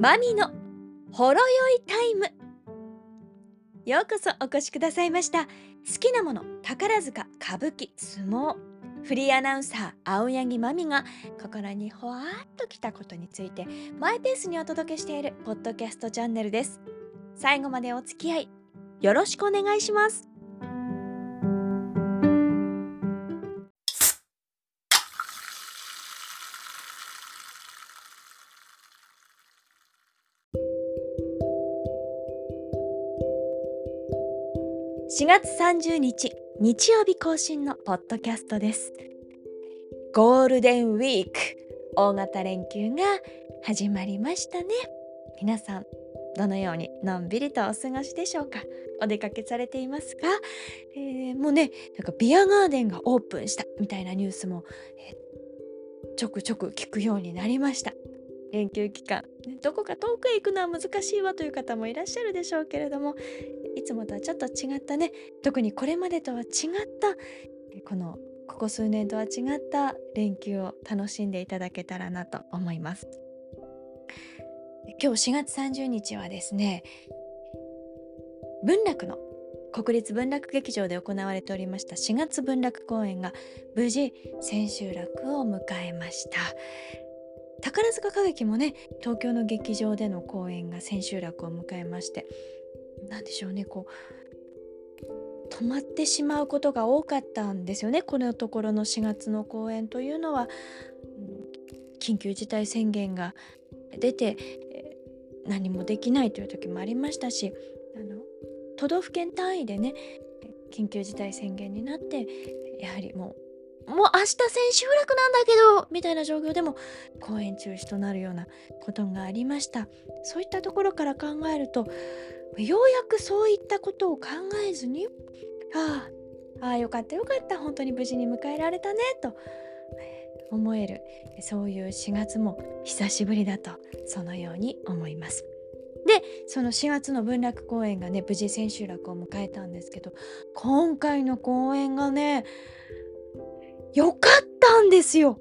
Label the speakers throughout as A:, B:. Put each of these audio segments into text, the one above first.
A: マミのほろ酔いタイム。ようこそお越しくださいました。好きなもの宝塚歌舞伎相撲。フリーアナウンサー青柳まみが心にほわっときたことについてマイペースにお届けしているポッドキャストチャンネルです。最後までお付き合いよろしくお願いします。4月30日日曜日更新のポッドキャストです。ゴールデンウィーク大型連休が始まりましたね。皆さんどのようにのんびりとお過ごしでしょうか？お出かけされていますか、えー、もうねなんかビアガーデンがオープンしたみたいなニュースも、えー、ちょくちょく聞くようになりました。連休期間どこか遠くへ行くのは難しいわという方もいらっしゃるでしょうけれどもいつもとはちょっと違ったね。特にこれまでとは違ったこのここ数年とは違った連休を楽しんでいただけたらなと思います。今日4月30日はですね文楽の国立文楽劇場で行われておりました4月文楽公演が無事千秋楽を迎えました。宝塚歌劇もね東京の劇場での公演が千秋楽を迎えまして何でしょうねこう。止まってしまうことが多かったんですよねこのところの4月の公演というのは。緊急事態宣言が出て何もできないという時もありましたしあの都道府県単位でね緊急事態宣言になってやはりもうもう明日千秋楽なんだけどみたいな状況でも公演中止となるようなことがありました。そういったところから考えるとようやくそういったことを考えずにあああよかったよかった本当に無事に迎えられたねと思えるそういう4月も久しぶりだとそのように思います。でその4月の文楽公演がね無事千秋楽を迎えたんですけど今回の公演がねよかったんですよ。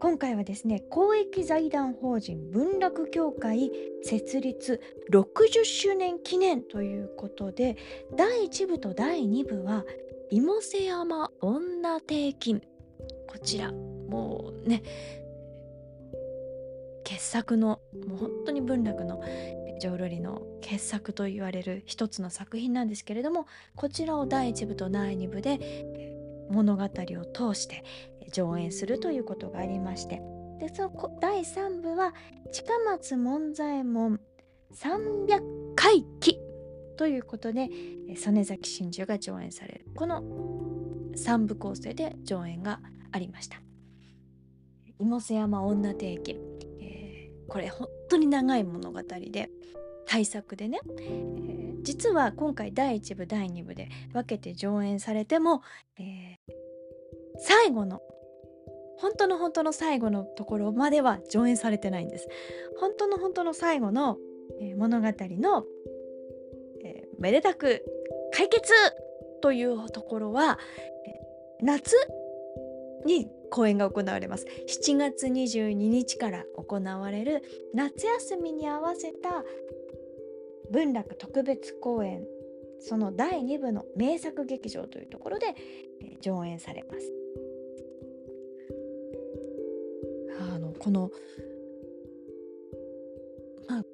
A: 今回はですね公益財団法人文楽協会設立60周年記念ということで第1部と第2部は妹瀬山女定金。こちらもうね傑作のもう本当に文楽の浄瑠璃の傑作と言われる一つの作品なんですけれどもこちらを第1部と第2部で物語を通して上演するということがありまして。でその第3部は近松門左衛門300回忌ということで曽根崎真珠が上演される。この3部構成で上演がありました。妹瀬山女定期、えー、これ本当に長い物語で大作でね、えー、実は今回第1部第2部で分けて上演されても、えー、最後の本当の本当の最後のところまでは上演されてないんです。本当の本当の最後の、えー、物語の、えー、めでたく解決というところは、えー、夏に公演が行われます。7月22日から行われる夏休みに合わせた文楽特別公演。その第2部の名作劇場というところで、えー、上演されます。この、まあ、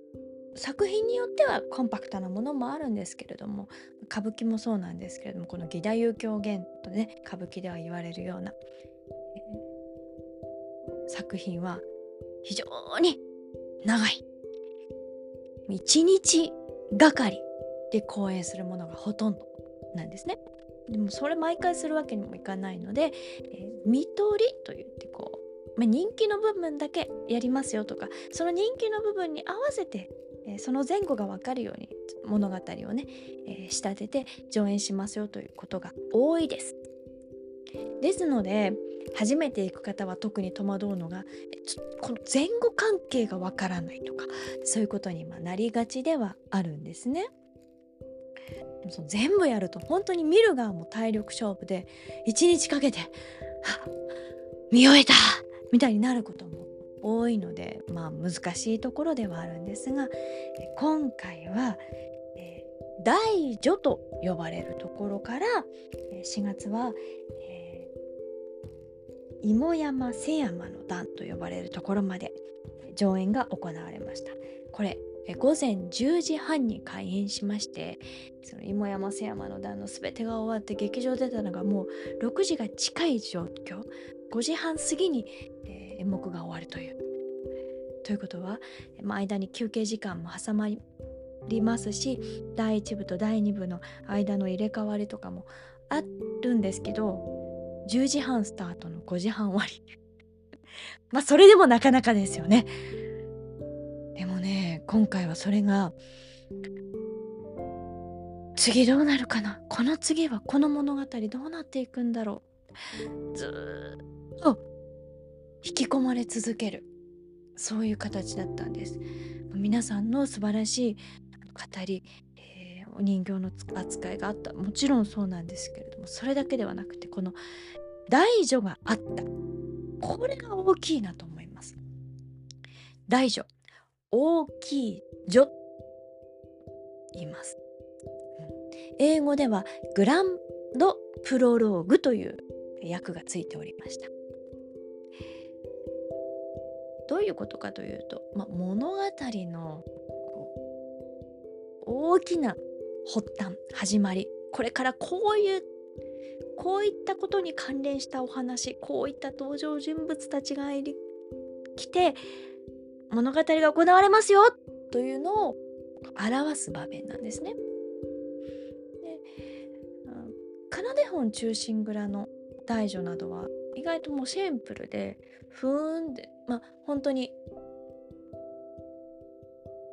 A: 作品によってはコンパクトなものもあるんですけれども歌舞伎もそうなんですけれどもこの義太夫狂言とね歌舞伎では言われるような、作品は非常に長い一日がかりで公演するものがほとんどなんですね。でもそれ毎回するわけにもいかないので、えー、見取りといってこう、まあ、人気の部分だけやりますよとかその人気の部分に合わせて、えー、その前後が分かるように物語をね、えー、仕立てて上演しますよということが多いです。ですので初めて行く方は特に戸惑うのがこの前後関係がわからないとかそういうことにまなりがちではあるんですね。でもその全部やると本当に見る側も体力勝負で一日かけて「見終えた!」みたいになることも多いのでまあ難しいところではあるんですが今回は、大女と呼ばれるところから4月は、えー、芋山瀬山の段と呼ばれるところまで上演が行われました。これ午前10時半に開演しましてその芋山瀬山の段の全てが終わって劇場出たのがもう6時が近い状況。5時半過ぎに、演目が終わるという。ということは、まあ、間に休憩時間も挟まりますし第1部と第2部の間の入れ替わりとかもあるんですけど10時半スタートの5時半終わり まあそれでもなかなかですよね。でもね今回はそれが次どうなるかな？この次はこの物語どうなっていくんだろう？ずっと引き込まれ続ける。そういう形だったんです。皆さんの素晴らしい語り、えー、お人形の扱いがあった。もちろんそうなんですけれどもそれだけではなくてこの大女があった。これが大きいなと思います。大女大きい女言います、英語ではグランドプロローグという訳がついておりました。どういうことかというと、まあ、物語の大きな発端始まりこれからこういうこういったことに関連したお話こういった登場人物たちが来て物語が行われますよというのを表す場面なんですね。で奏本中心蔵の大女などは意外ともうシンプルでふーんでまあ本当に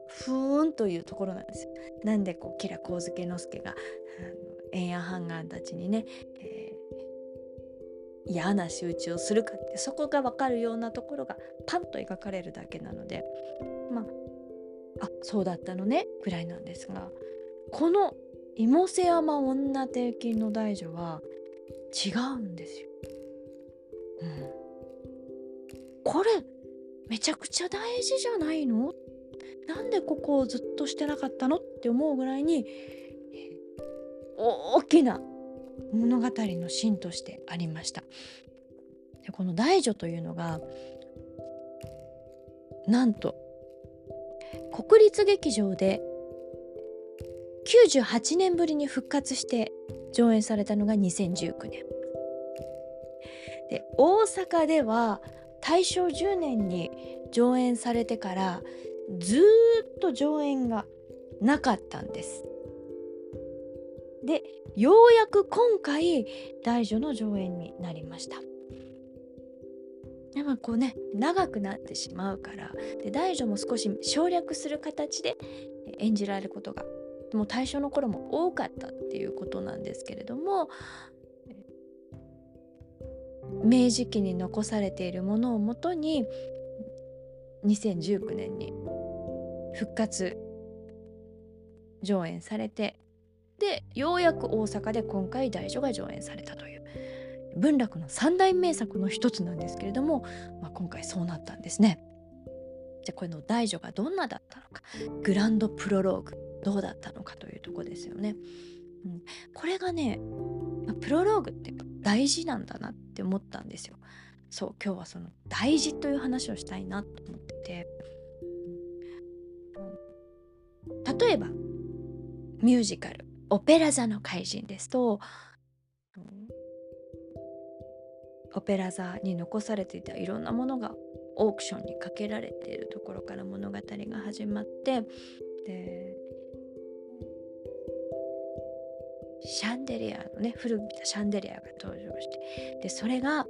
A: ふーんというところなんですよ。なんでこう吉良上野介が円安半眼たちにね、えー、嫌な仕打ちをするかってそこが分かるようなところがパンと描かれるだけなのでまああそうだったのねぐらいなんですがこの芋瀬山女定金の大女は違うんですよ。うん、これめちゃくちゃ大事じゃないの？なんでここをずっとしてなかったのって思うぐらいに大きな物語のシーンとしてありました。でこの大女というのがなんと国立劇場で98年ぶりに復活して上演されたのが2019年。で大阪では大正10年に上演されてからずっと上演がなかったんです。でようやく今回大女の上演になりました。でもこうね長くなってしまうからで大女も少し省略する形で演じられることがもう大正の頃も多かったっていうことなんですけれども明治期に残されているものをもとに2019年に復活上演されてでようやく大阪で今回大女が上演されたという文楽の三大名作の一つなんですけれども、まあ、今回そうなったんですね。じゃあこれの大女がどんなだったのかグランドプロローグどうだったのかというとこですよね。うん、これがね、プロローグって大事なんだなって思ったんですよ。そう今日はその大事という話をしたいなと思ってて、例えばミュージカル「オペラ座の怪人」ですとオペラ座に残されていたいろんなものがオークションにかけられているところから物語が始まってでシャンデリアのね古びたシャンデリアが登場してでそれが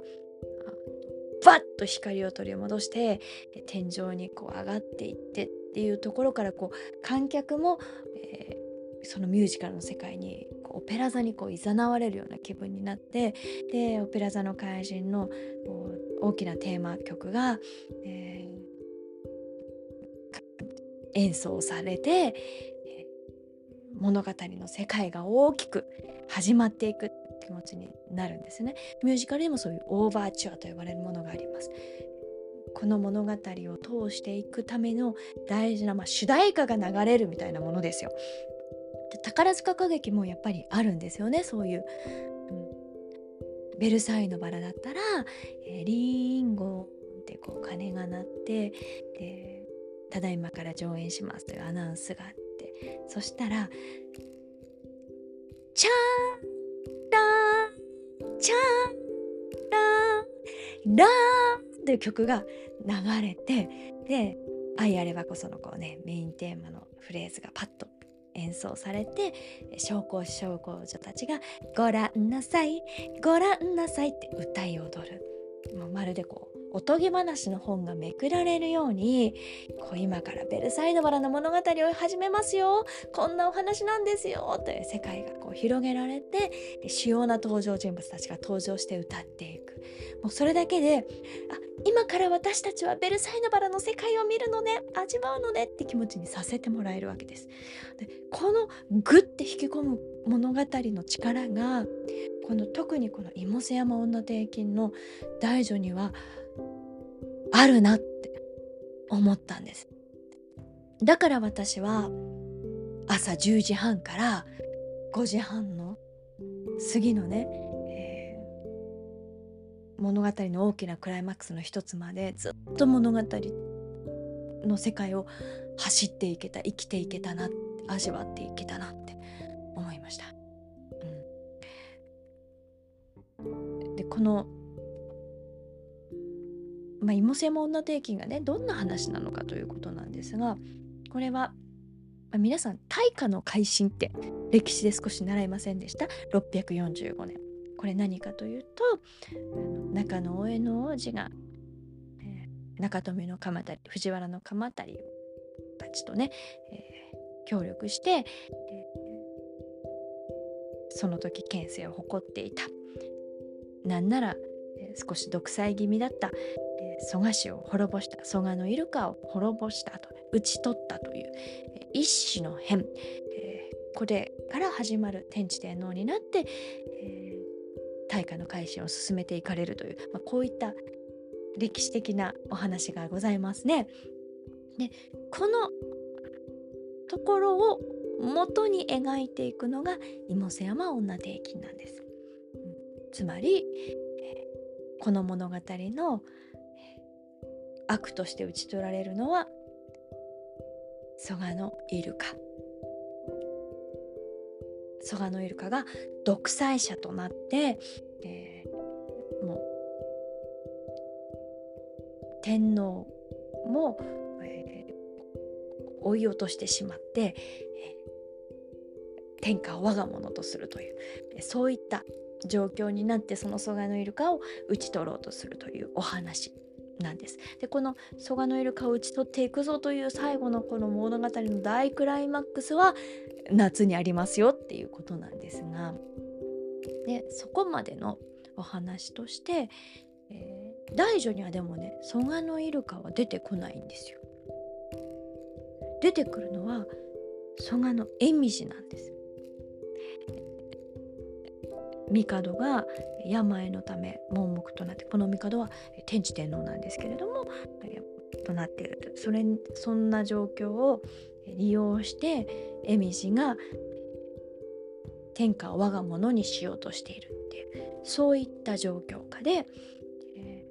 A: バッと光を取り戻して天井にこう上がっていってっていうところからこう観客も、えー、そのミュージカルの世界にオペラ座にこう誘われるような気分になってでオペラ座の怪人の大きなテーマ曲が、えー、演奏されて物語の世界が大きく始まっていく気持ちになるんですねミュージカルでもそういうオーバーチュアと呼ばれるものがありますこの物語を通していくための大事な、まあ、主題歌が流れるみたいなものですよ。で宝塚歌劇もやっぱりあるんですよねそういう。うん、ベルサイユのバラだったら「えー、リンゴ」ってこう鐘が鳴ってで「ただいまから上演します」というアナウンスがあってそしたら「チャーラーチャーラーラー」という曲が流れてで「愛あればこそ」のこうねメインテーマのフレーズがパッと演奏されて将校将校女たちが「ご覧なさいご覧なさい」って歌い踊る。もうまるでこうおとぎ話の本がめくられるようにこう今からベルサイユバラの物語を始めますよ。こんなお話なんですよ。という世界がこう広げられて主要な登場人物たちが登場して歌っていく。もうそれだけであ今から私たちはベルサイユバラの世界を見るのね。味わうのねって気持ちにさせてもらえるわけです。でこのグッて引き込む物語の力がこの特にこの妹瀬山女帝金の大女にはあるなって思ったんですだから私は朝10時半から5時半の次のね、えー、物語の大きなクライマックスの一つまでずっと物語の世界を走っていけた生きていけたな味わっていけたなって思いました。うん、でこのまあ、芋専門女定期がねどんな話なのかということなんですがこれは、まあ、皆さん大化の改新って歴史で少し習いませんでした？645年。これ何かというと中野大江の王子が、えー、中富の鎌足藤原の鎌足たちとね、えー、協力して、えー、その時権勢を誇っていた。なんなら少し独裁気味だった、蘇我氏を滅ぼした蘇我のイルカを滅ぼしたと討ち取ったという一種の変、えー、これから始まる天智天皇になって、えー、大化の改新を進めていかれるという、まあ、こういった歴史的なお話がございますね。でこのところを元に描いていくのが妹瀬山女定金なんです。つまりこの物語の悪として討ち取られるのは蘇我のイルカ。蘇我のイルカが独裁者となって、えー、もう天皇も、えー、追い落としてしまって、えー、天下を我が物とするというそういった状況になってその蘇我のイルカを討ち取ろうとするというお話。なんです。でこの蘇我のイルカを討ち取っていくぞという最後のこの物語の大クライマックスは夏にありますよっていうことなんですがでそこまでのお話として、えー、大女にはでもね蘇我のイルカは出てこないんですよ。出てくるのは蘇我の縁道なんです。帝が病のため盲目となってこの帝は天智天皇なんですけれどもとなっているそれそんな状況を利用して恵美氏が天下を我が物にしようとしているっていうそういった状況下で、え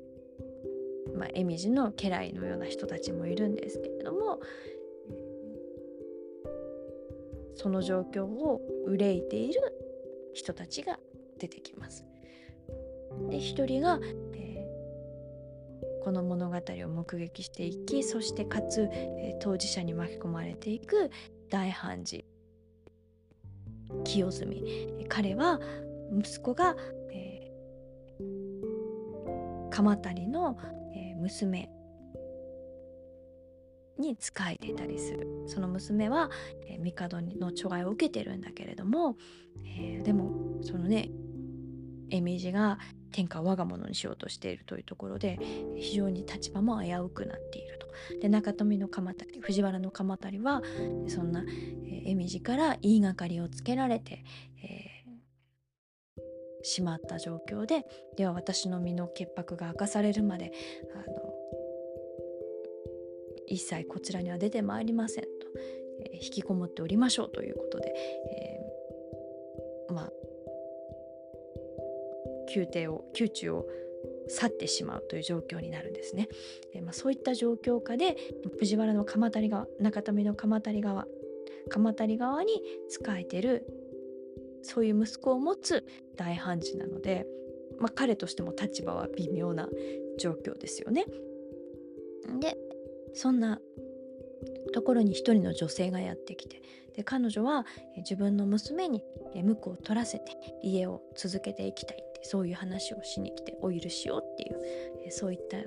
A: ーまあ、恵美氏の家来のような人たちもいるんですけれどもその状況を憂いている人たちが出てきます。で一人が、えー、この物語を目撃していきそしてかつ、えー、当事者に巻き込まれていく大判事清澄彼は息子が、えー、鎌足の、えー、娘に仕えていたりするその娘は、えー、帝の寵愛を受けてるんだけれども、えー、でもそのねイメージが天下を我が物にしようとしているというところで非常に立場も危うくなっていると。で中富の鎌足藤原の鎌足はそんな絵地から言いがかりをつけられて、えー、しまった状況ででは私の身の潔白が明かされるまであの一切こちらには出てまいりませんと、えー、引きこもっておりましょうということで、えー、まあ宮廷を宮中を去ってしまうという状況になるんですね。えまあ、そういった状況下で藤原の鎌足川中富の鎌足川鎌足川に仕えてるそういう息子を持つ大判事なので、まあ、彼としても立場は微妙な状況ですよね。でそんなところに一人の女性がやってきてで彼女は自分の娘に婿を取らせて家を続けていきたいそういう話をしに来てお許しをっていうそういった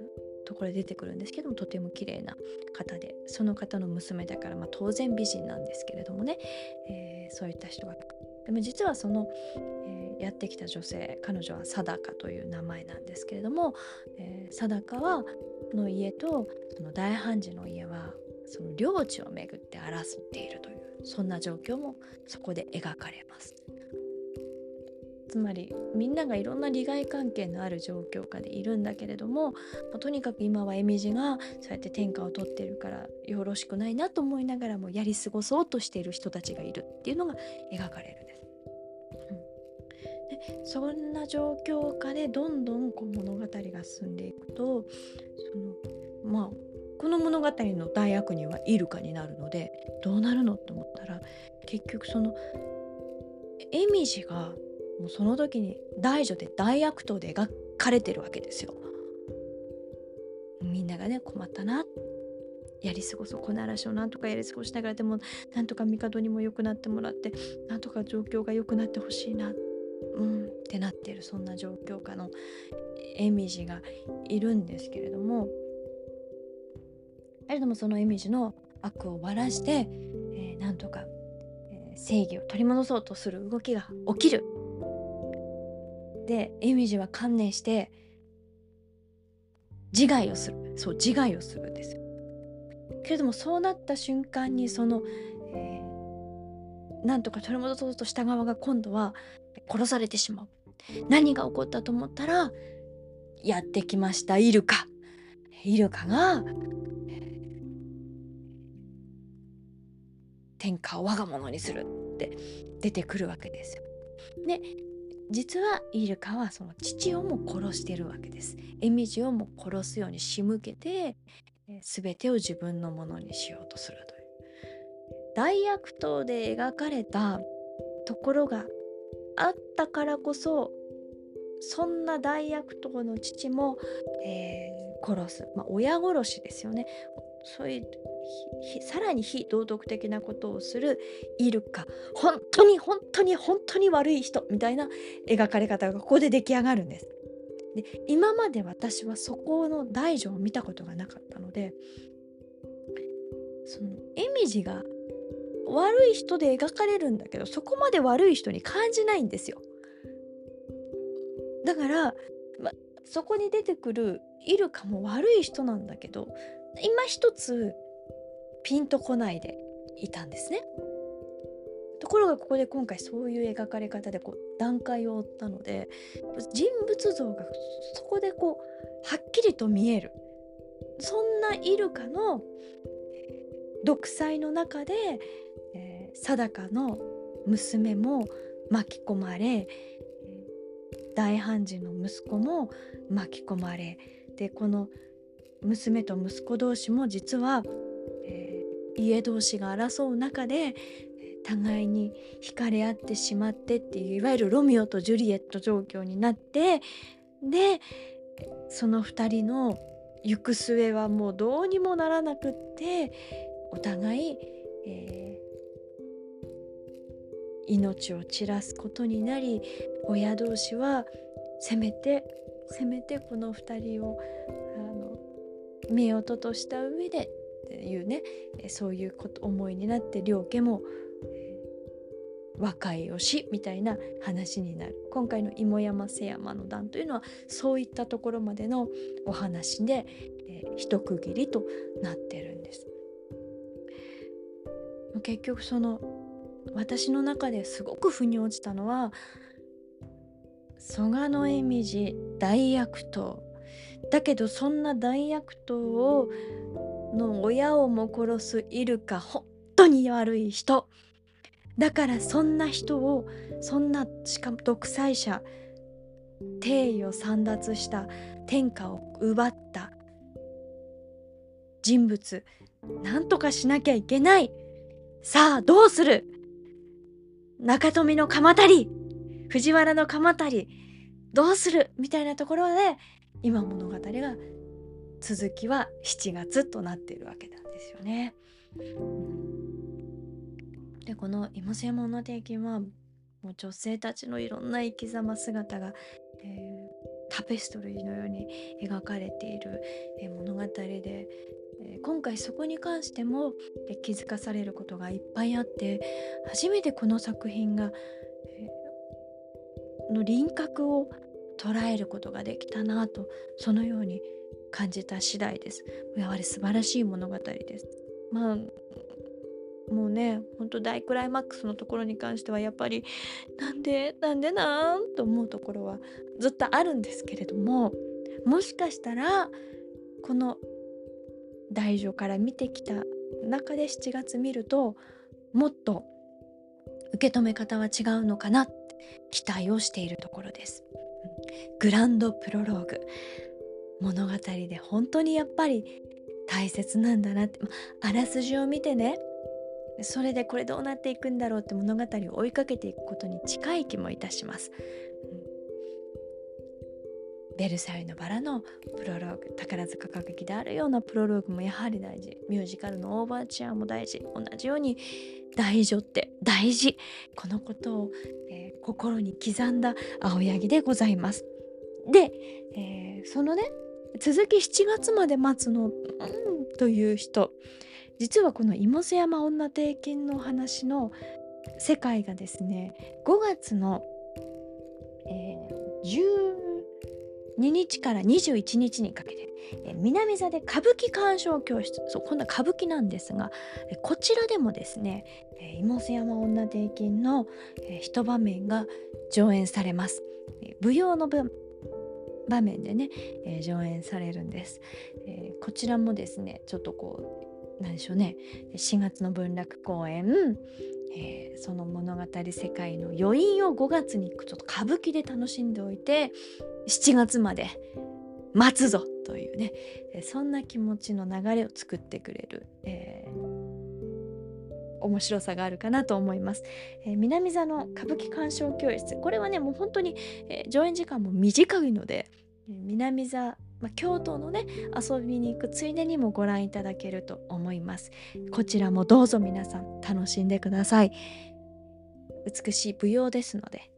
A: ところで出てくるんですけどもとても綺麗な方でその方の娘だから、まあ、当然美人なんですけれどもね、えー、そういった人がでも実はその、えー、やってきた女性彼女は貞子という名前なんですけれども、えー、貞子はの家とその大判事の家はその領地をめぐって争っているというそんな状況もそこで描かれます。つまりみんながいろんな利害関係のある状況下でいるんだけれども、ま、とにかく今はえみじがそうやって天下を取ってるからよろしくないなと思いながらもやり過ごそうとしている人たちがいるっていうのが描かれるんです。でそんな状況下でどんどんこう物語が進んでいくとそのまあこの物語の大悪人はイルカになるのでどうなるのと思ったら結局そのエミジがもうその時に大女で大悪党で描かれてるわけですよ。みんながね困ったな。やり過ごそう。この嵐をなんとかやり過ごしながら。でもなんとか帝にも良くなってもらって。なんとか状況が良くなってほしいな。うん。ってなってるそんな状況下のエミジがいるんですけれども。だけどもそのエミジの悪をばらして、えー、なんとか、えー、正義を取り戻そうとする動きが起きる。でエミジは観念して自害をする。そう自害をするんですけれどもそうなった瞬間にその、えー、なんとか取り戻そうとした側が今度は殺されてしまう。何が起こったと思ったらやってきました。イルカ。イルカが天下を我が物にするって出てくるわけですよ。で実はイルカはその父をも殺してるわけです。エミジをも殺すように仕向けて全てを自分のものにしようとするという。大悪党で描かれたところがあったからこそそんな大悪党の父も、えー、殺す、まあ、親殺しですよね。そういうさらに非道徳的なことをするイルカ本当に本当に本当に悪い人みたいな描かれ方がここで出来上がるんです。で今まで私はそこの大女を見たことがなかったのでそのエミジが悪い人で描かれるんだけどそこまで悪い人に感じないんですよ。だから、ま、そこに出てくるイルカも悪い人なんだけど今一つピンとこないでいたんですね。ところがここで今回そういう描かれ方でこう段階を追ったので人物像がそこでこうはっきりと見えるそんなイルカの独裁の中で、えー、貞子の娘も巻き込まれ大判事の息子も巻き込まれでこの娘と息子同士も実は、えー、家同士が争う中で互いに惹かれ合ってしまってっていういわゆるロミオとジュリエット状況になってでその2人の行く末はもうどうにもならなくってお互い、えー、命を散らすことになり親同士はせめてせめてこの2人を見落とした上でっていうねそういうこと思いになって両家も、和解をしみたいな話になる今回の芋山瀬山の段というのはそういったところまでのお話で、えー、一区切りとなってるんです。結局その私の中ですごく腑に落ちたのは蘇我の恵美大悪党だけどそんな大悪党をの親をも殺すイルカ本当に悪い人だからそんな人をそんなしかも独裁者帝位を簒奪した天下を奪った人物なんとかしなきゃいけない。さあどうする？中富の鎌足り？藤原の鎌足り？どうする？みたいなところで今物語が続きは7月となっているわけなんですよね。でこの「芋製物の定金」はもう女性たちのいろんな生き様姿が、えー、タペストリーのように描かれている、えー、物語で、えー、今回そこに関しても、え気づかされることがいっぱいあって初めてこの作品が、えの輪郭を捉えることができたなとそのように感じた次第です。やはり素晴らしい物語です。まあもうねほんと大クライマックスのところに関してはやっぱりなんでなんでなんと思うところはずっとあるんですけれどももしかしたらこの大女から見てきた中で7月見るともっと受け止め方は違うのかなって期待をしているところです。グランドプロローグ。物語で本当にやっぱり大切なんだなって。あらすじを見てね。それでこれどうなっていくんだろうって物語を追いかけていくことに近い気もいたします。ベルサイユのバラのプロローグ宝塚歌劇であるようなプロローグもやはり大事。ミュージカルのオーバーチャーも大事。同じように大女って大事。このことを、えー、心に刻んだ青柳でございます。で、えー、そのね続き7月まで待つの、うん、という人。実はこの芋瀬山女定金の話の世界がですね5月の、えー、12日から21日にかけて、南座で歌舞伎鑑賞教室そう今度は歌舞伎なんですが、こちらでもですね、えー、芋瀬山女定金の、一場面が上演されます。舞踊の場面でね、えー、上演されるんです、えー、こちらもですねちょっとこうなんでしょうね4月の文楽公演、えー、その物語世界の余韻を5月にちょっと歌舞伎で楽しんでおいて7月まで待つぞというね。そんな気持ちの流れを作ってくれる、えー、面白さがあるかなと思います。えー、南座の歌舞伎鑑賞教室。これはねもう本当に、えー、上演時間も短いので、南座まあ、京都のね遊びに行くついでにもご覧いただけると思います。こちらもどうぞ皆さん楽しんでください。美しい舞踊ですので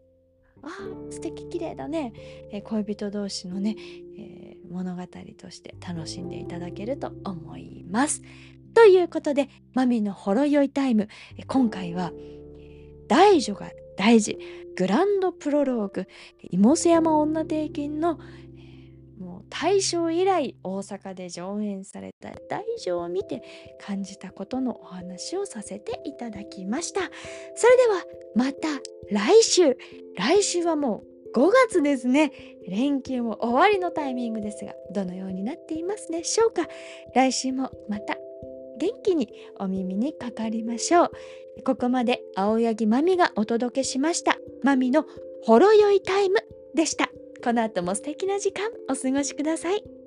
A: あ素敵綺麗だね、えー、恋人同士のね、えー、物語として楽しんでいただけると思います。ということでマミのほろ酔いタイム。今回は大女が大事。グランドプロローグ。妹瀬山女帝金の大正以来大阪で上演された大女を見て感じたことのお話をさせていただきました。それではまた来週。来週はもう5月ですね。連休も終わりのタイミングですがどのようになっていますでしょうか。来週もまた元気にお耳にかかりましょう。ここまで青柳まみがお届けしました。まみのほろ酔いタイムでした。この後も素敵な時間お過ごしください。